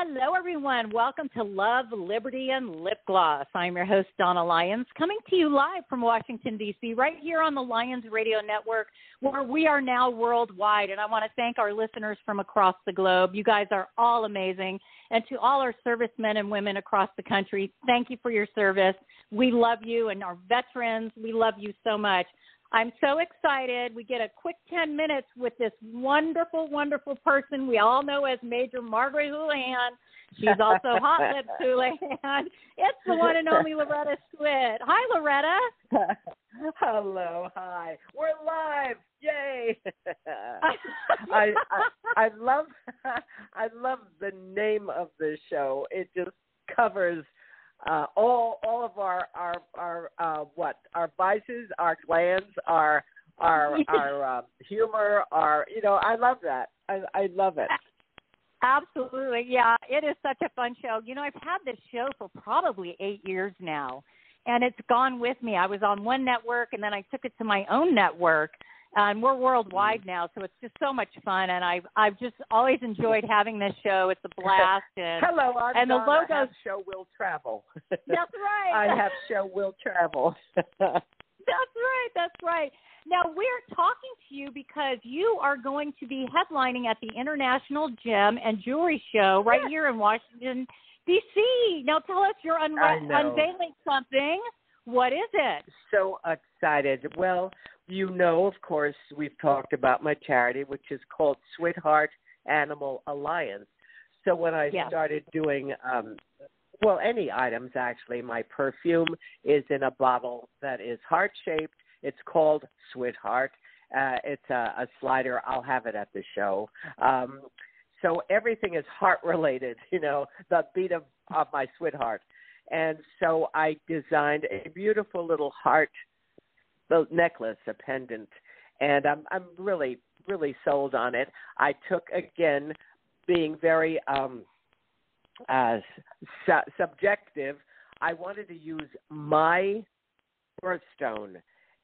Hello, everyone. Welcome to Love, Liberty, and Lip Gloss. I'm your host, Donna Lyons, coming to you live from Washington, D.C., right here on the Lions Radio Network, where we are now worldwide. And I want to thank our listeners from across the globe. You guys are all amazing. And to all our servicemen and women across the country, thank you for your service. We love you and our veterans. We love you so much. I'm so excited. We get a quick 10 minutes with this wonderful, wonderful person we all know as Major Margaret Houlihan. She's also Hot Lips Houlihan. It's the one and only Loretta Swit. Hi, Loretta. Hello, hi. We're live. Yay. I, I I love I love the name of the show. It just covers uh, all all of our our our uh, what our vices, our glands, our our our uh, humor, our you know I love that. I I love it. Absolutely, yeah. It is such a fun show. You know, I've had this show for probably eight years now, and it's gone with me. I was on one network, and then I took it to my own network Uh, and we're worldwide mm-hmm. now, so it's just so much fun. And I've I've just always enjoyed having this show. It's a blast. And hello, I'm and Donna. the logo have show will travel. That's right. I have show will travel. that's right. That's right. Now we're talking to you because you are going to be headlining at the International Gem and Jewelry Show right yes. here in Washington D.C. Now tell us you're unra- unveiling something. What is it? So excited. Well, you know, of course, we've talked about my charity, which is called SwitHeart Animal Alliance. So when I yeah. started doing, um, well, any items actually, my perfume is in a bottle that is heart shaped. It's called Sweetheart. Uh, it's a, a slider. I'll have it at the show. Um, so everything is heart related, you know, the beat of, of my sweetheart. And so I designed a beautiful little heart the necklace, a pendant, and I'm I'm really really sold on it. I took again, being very um, uh, su- subjective. I wanted to use my birthstone,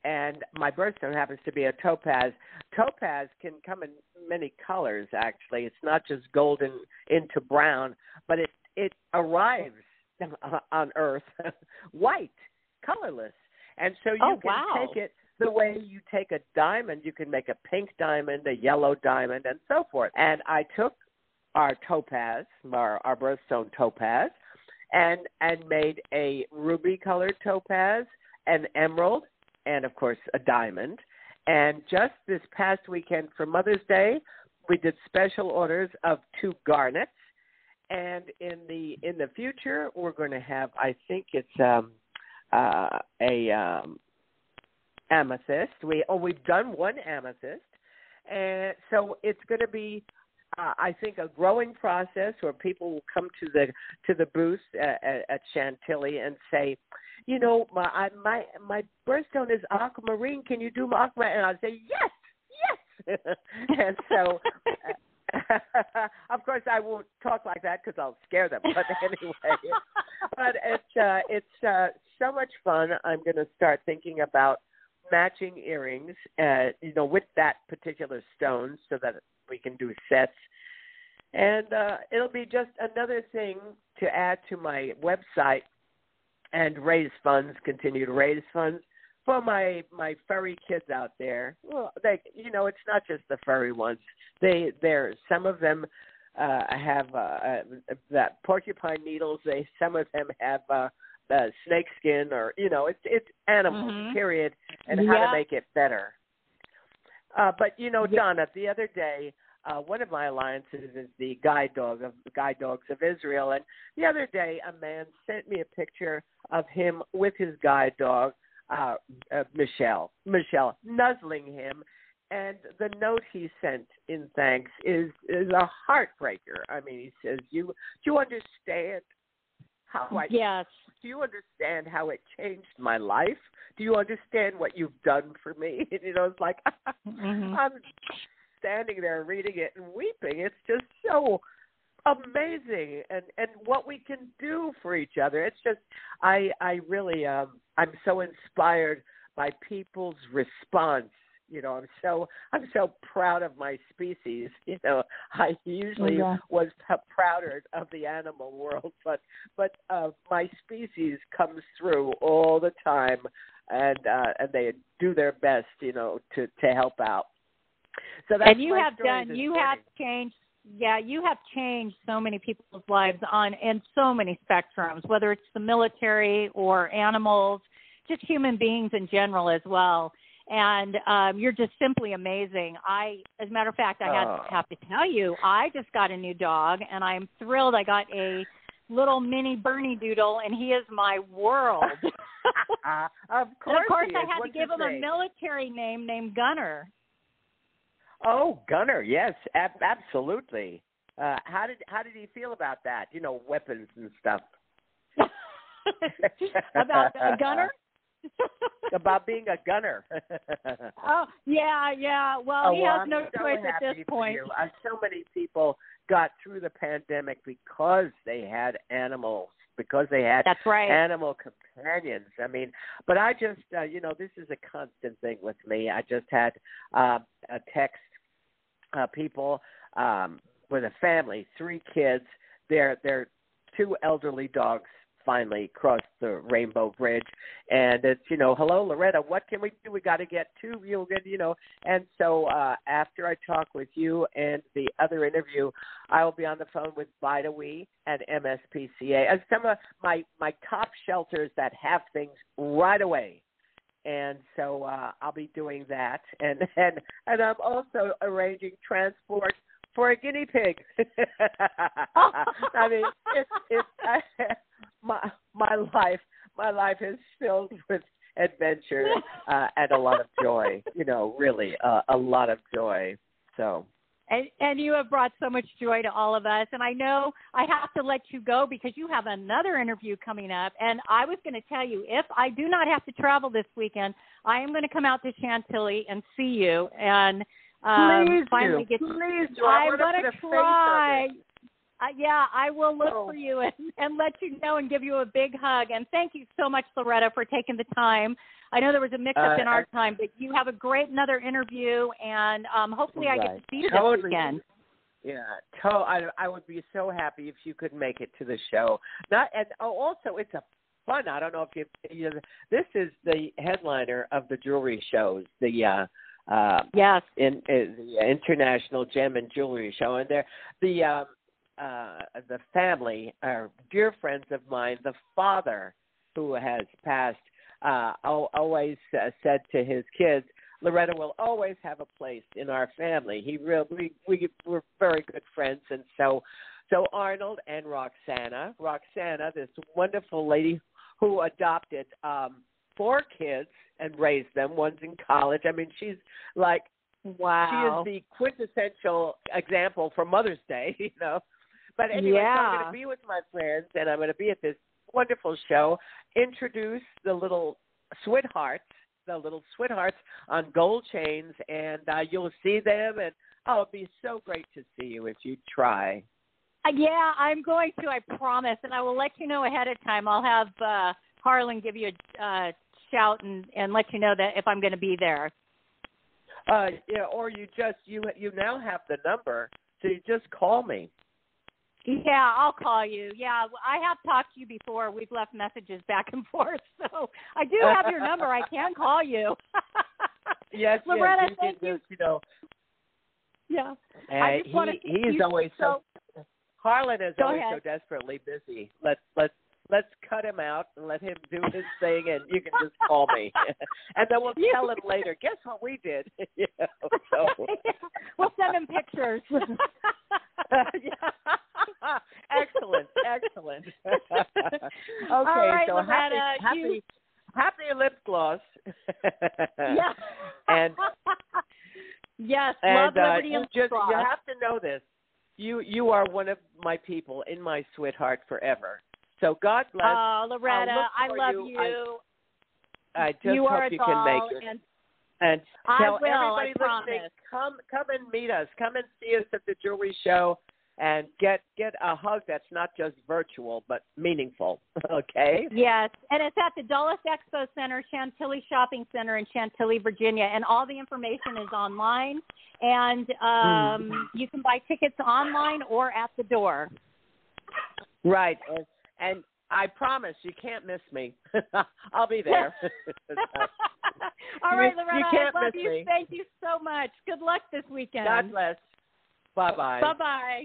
and my birthstone happens to be a topaz. Topaz can come in many colors. Actually, it's not just golden into brown, but it it arrives on Earth white, colorless and so you oh, can wow. take it the way you take a diamond, you can make a pink diamond, a yellow diamond, and so forth. And I took our topaz, our, our birthstone topaz, and and made a ruby colored topaz, an emerald, and of course a diamond. And just this past weekend for Mother's Day, we did special orders of two garnets. And in the in the future, we're going to have, I think it's um, uh, a um, amethyst. We oh we've done one amethyst, and so it's going to be. Uh, I think a growing process where people will come to the to the booth at, at, Chantilly and say, you know, my I, my my birthstone is aquamarine. Can you do aquamarine? And I'll say yes, yes. and so of course, I won't talk like that because I'll scare them. But anyway, but it's uh, it's uh, so much fun. I'm going to start thinking about matching earrings, uh, you know, with that particular stone, so that we can do sets. And uh, it'll be just another thing to add to my website and raise funds, continue to raise funds for my my furry kids out there. Well, they you know it's not just the furry ones. They they're some of them uh, have uh, uh, that porcupine needles. They some of them have uh, uh, snake skin or you know it's it's animals mm-hmm. period and yeah. how to make it better. Uh, but you know, Donna, the other day. Uh, one of my alliances is the guide dog of guide dogs of Israel, and the other day a man sent me a picture of him with his guide dog, uh, uh, Michelle, Michelle nuzzling him, and the note he sent in thanks is is a heartbreaker. I mean, he says, "You do you understand how I yes. Do you understand how it changed my life? Do you understand what you've done for me? And, you know, it's like mm-hmm. I'm standing there reading it and weeping. It's just so amazing and and what we can do for each other it's just i i really um i'm so inspired by people's response you know i'm so i'm so proud of my species you know i usually yeah. was p- prouder of the animal world but but uh my species comes through all the time and uh and they do their best you know to to help out so that's and you have done you morning. have changed yeah you have changed so many people's lives on in so many spectrums whether it's the military or animals just human beings in general as well. And um you're just simply amazing. I as a matter of fact i had Oh. have to tell you i just got a new dog and i'm thrilled i got a little mini bernedoodle and he is my world. Of and course, of course i had What's to give him a military name named gunner Oh, Gunner, yes, ab- absolutely. Uh, how did how did he feel about that? You know, weapons and stuff. about a gunner about being a gunner. Oh yeah, yeah. Well, oh, he well, has I'm no so choice at this point. Uh, so many people got through the pandemic because they had animals, because they had That's right. animal companions. I mean, but I just, uh, you know, this is a constant thing with me. I just had uh, a text uh, people um, with a family, three kids. Their their two elderly dogs finally crossed the Rainbow Bridge, and it's you know, hello Loretta, what can we do? We got to get two. You'll get you know, and so uh, after I talk with you and the other interview, I will be on the phone with Vita We and MSPCA and some of my my top shelters that have things right away and so uh, I'll be doing that, and and and I'm also arranging transport for a guinea pig. I mean, it's it's my my life my life is filled with adventure uh, and a lot of joy. You know, really uh, a lot of joy. So. And, and you have brought so much joy to all of us. And I know I have to let you go because you have another interview coming up. And I was going to tell you if I do not have to travel this weekend, I am going to come out to Chantilly and see you and um, Please finally do. get. Please do. I I'm wanna going put a to try. Uh, yeah, I will look Oh. for you and, and let you know and give you a big hug. And thank you so much, Loretta, for taking the time. I know there was a mix up Uh, in our time, but you have a great another interview, and um, hopefully I get to see you Totally. this weekend. Yeah, to, I I would be so happy if you could make it to the show. Not and oh, also it's a fun. I don't know if you, you know, this is the headliner of the jewelry shows. The uh, uh, Yes. in, in the International Gem and Jewelry Show, and there the um, uh, the family are dear friends of mine. The father, who has passed, uh, al- always uh, said to his kids, "Loretta will always have a place in our family." He really we we were very good friends, and so so Arnold and Roxana, Roxana, this wonderful lady who adopted um, four kids and raised them. One's in college. I mean, she's like Wow. she is the quintessential example for Mother's Day, you know. But anyway, so I'm going to be with my friends, and I'm going to be at this wonderful show. Introduce the little sweethearts, the little sweethearts on gold chains, and uh, you'll see them. And oh, it'll be so great to see you if you try. Uh, yeah, I'm going to. I promise, and I will let you know ahead of time. I'll have uh, Harlan give you a uh, shout and and let you know that if I'm going to be there. Uh, yeah, or you just you you now have the number, so you just call me. Yeah, I'll call you. Yeah, I have talked to you before. We've left messages back and forth, so I do have your number. I can call you. Yes, Loretta, yes, you thank you. just, you know. Yeah. And I just he wanna he thank is you always so Harlan is always ahead. so desperately busy. Let's let's let's cut him out and let him do his thing, and you can just call me, and then we'll tell him later. Guess what we did? you know, so. we'll send him pictures. Yeah. Excellent, excellent. okay, right, so Loretta, happy, you- happy, happy lip gloss. yeah. and yes, and love uh, liberty you and just you have to know this. You you are one of my people in my sweetheart forever. So God bless. Oh, Loretta, I love you. you. I, I just you hope you can make it. and And I tell everybody listening, come come and meet us. Come and see us at the jewelry show and get get a hug that's not just virtual but meaningful. Okay? Yes, and it's at the Dulles Expo Center, Chantilly Shopping Center in Chantilly, Virginia, and all the information is online. And um, Mm. you can buy tickets online or at the door. Right. And, and I promise you can't miss me. I'll be there. all right, You- you can't I love miss you. me. Thank you so much. Good luck this weekend. God bless. Bye bye. Bye bye.